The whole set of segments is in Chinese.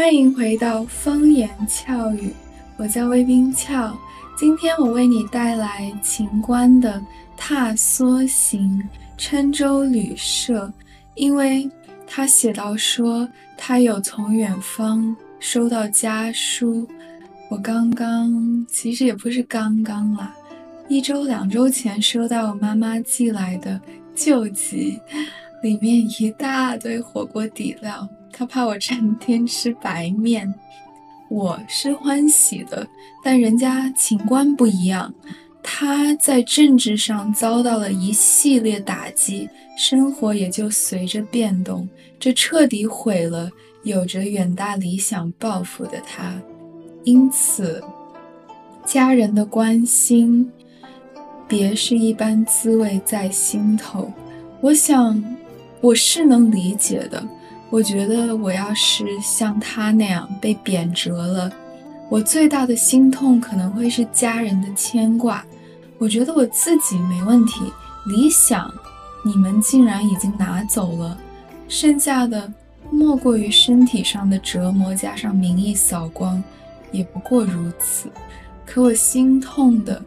欢迎回到风言俏语，我叫魏冰俏。今天我为你带来秦观的《踏梭行·郴州旅社》，因为他写到说他有从远方收到家书。我刚刚，其实也不是刚刚啦，一周两周前收到我妈妈寄来的旧集，里面一大堆火锅底料，他怕我成天吃白面。我是欢喜的，但人家秦观不一样，他在政治上遭到了一系列打击，生活也就随着变动，这彻底毁了有着远大理想抱负的他。因此，家人的关心，别是一般滋味在心头。我想，我是能理解的。我觉得，我要是像他那样被贬谪了，我最大的心痛可能会是家人的牵挂。我觉得我自己没问题，理想你们竟然已经拿走了，剩下的莫过于身体上的折磨，加上名义扫光。也不过如此，可我心痛的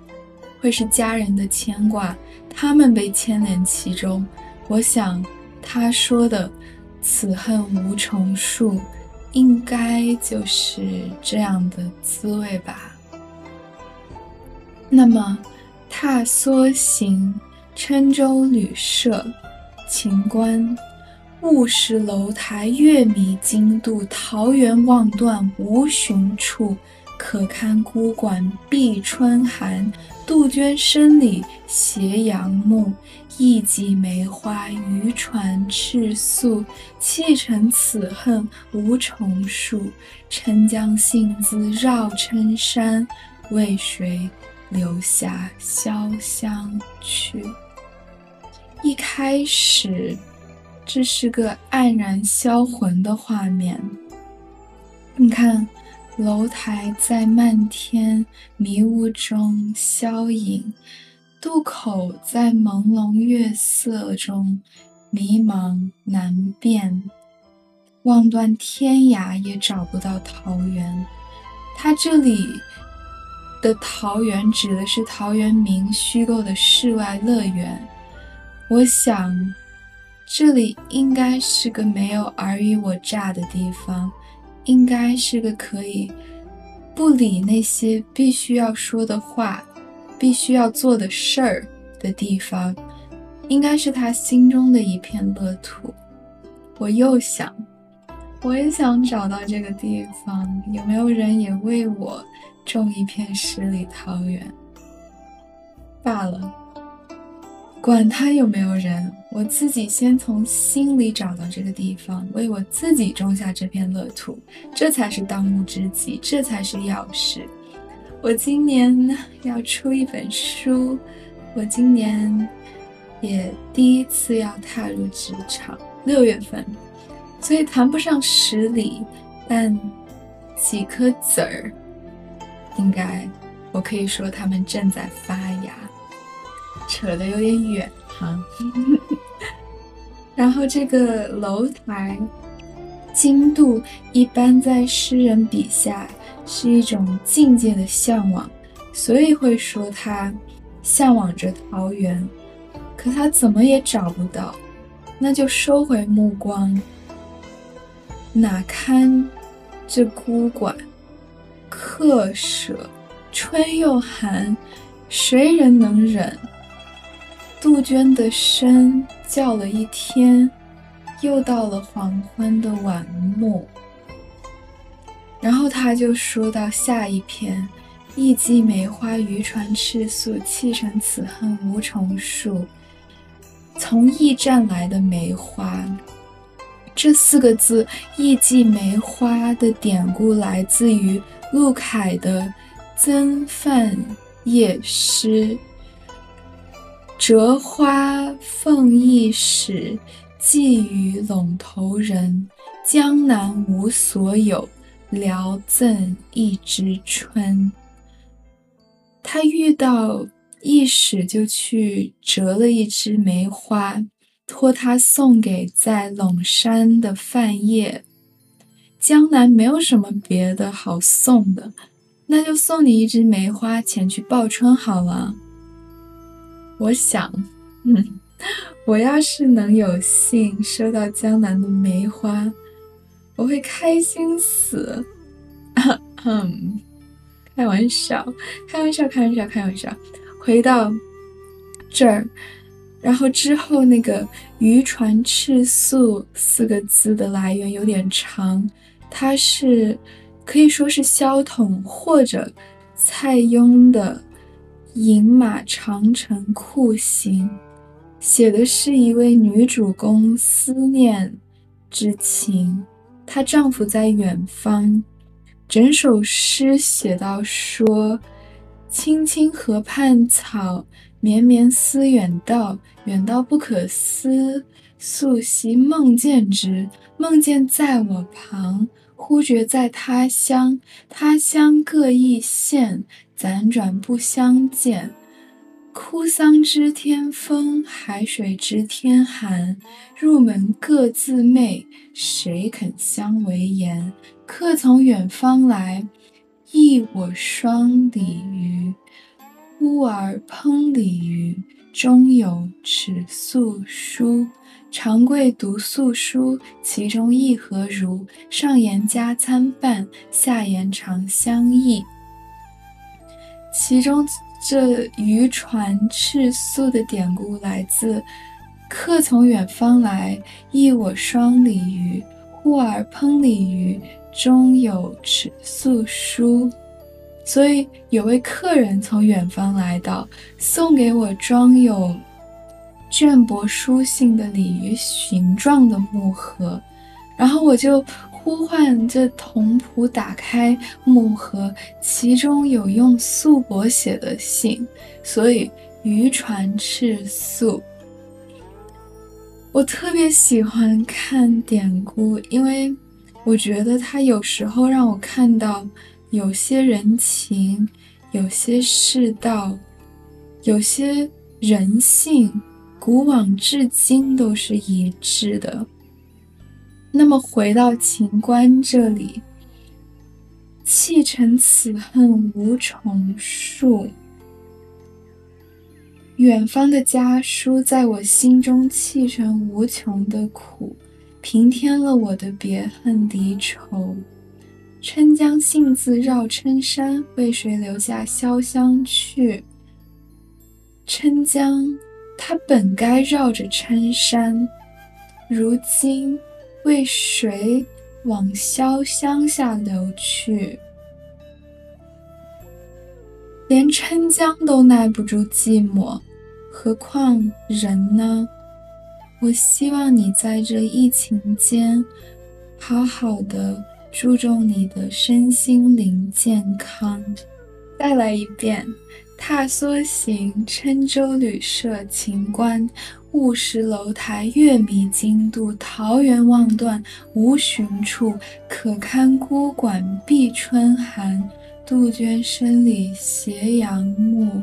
会是家人的牵挂，他们被牵连其中。我想他说的“此恨无重数”，应该就是这样的滋味吧。那么，踏梭行，郴州旅社，秦观。雾是楼台月迷津渡，桃源望断无穷处。可堪孤馆闭春寒，杜鹃声里斜阳暮。一骑梅花渔船赤宿，弃乘此恨无重数。沉江信自绕郴山，为谁留下潇湘去？一开始。这是个黯然销魂的画面。你看，楼台在漫天迷雾中消隐，渡口在朦胧月色中迷茫难辨，望断天涯也找不到桃源。他这里的桃源指的是陶渊明虚构的世外乐园。我想。这里应该是个没有尔虞我诈的地方，应该是个可以不理那些必须要说的话、必须要做的事儿的地方，应该是他心中的一片乐土。我又想，我也想找到这个地方，有没有人也为我种一片十里桃源？罢了。管他有没有人，我自己先从心里找到这个地方，为我自己种下这片乐土，这才是当务之急，这才是要事。我今年要出一本书，我今年也第一次要踏入职场，六月份，所以谈不上十里，但几颗籽儿，应该我可以说它们正在发。扯得有点远哈，然后这个楼台精度一般在诗人笔下是一种境界的向往，所以会说他向往着桃源，可他怎么也找不到，那就收回目光，哪堪这孤馆，客舍，春又寒，谁人能忍？杜鹃的声叫了一天，又到了黄昏的晚暮。然后他就说到下一篇：“一骑梅花渔船赤宿，弃乘此恨无重数。”从驿站来的梅花，这四个字“驿寄梅花”的典故来自于陆凯的《曾范夜诗》。折花凤翼使，寄与陇头人。江南无所有，聊赠一枝春。他遇到驿使，就去折了一枝梅花，托他送给在陇山的范晔。江南没有什么别的好送的，那就送你一支梅花前去报春好了。我想，嗯，我要是能有幸收到江南的梅花，我会开心死。嗯，开玩笑，开玩笑，开玩笑，开玩笑。回到这儿。然后之后那个“渔船赤素”四个字的来源有点长，它是可以说是萧统或者蔡邕的《饮马长城酷刑》，写的是一位女主公思念之情，她丈夫在远方。整首诗写到说：“青青河畔草。”绵绵思远道，远道不可思。宿昔梦见之，梦见在我旁。忽觉在他乡，他乡各异县，辗转不相见。哭丧知天风，海水知天寒。入门各自媚，谁肯相为言？客从远方来，忆我双鲤鱼。乌儿烹鲤鱼，中有尺素书。长贵读素书，其中意何如？上言加参半，下言长相异。其中这渔船赤素的典故来自“客从远方来，忆我双鲤鱼。忽而烹鲤鱼，中有尺素书。”所以有位客人从远方来到，送给我装有绢帛书信的鲤鱼形状的木盒，然后我就呼唤这童仆打开木盒，其中有用素帛写的信，所以渔船赤素。我特别喜欢看典故，因为我觉得它有时候让我看到。有些人情，有些世道，有些人性，古往至今都是一致的。那么回到秦观这里，弃臣此恨无重数。远方的家书在我心中砌成无穷的苦，平添了我的别恨离愁。郴江信自绕郴山，为谁留下潇湘去？郴江，它本该绕着郴山，如今为谁往潇湘下流去？连郴江都耐不住寂寞，何况人呢？我希望你在这疫情间，好好的。注重你的身心灵健康。再来一遍：踏梭行，郴州旅舍秦观。雾石楼台，月迷津渡。桃源望断无寻处，可堪孤馆闭春寒。杜鹃声里斜阳暮。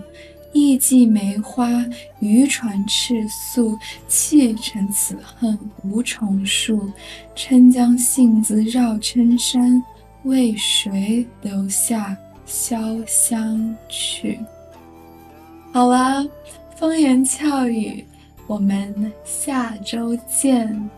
意寄梅花，渔船赤宿。弃臣此恨无重数。郴江信子绕郴山，为谁留下潇湘去？好了，风言俏语，我们下周见。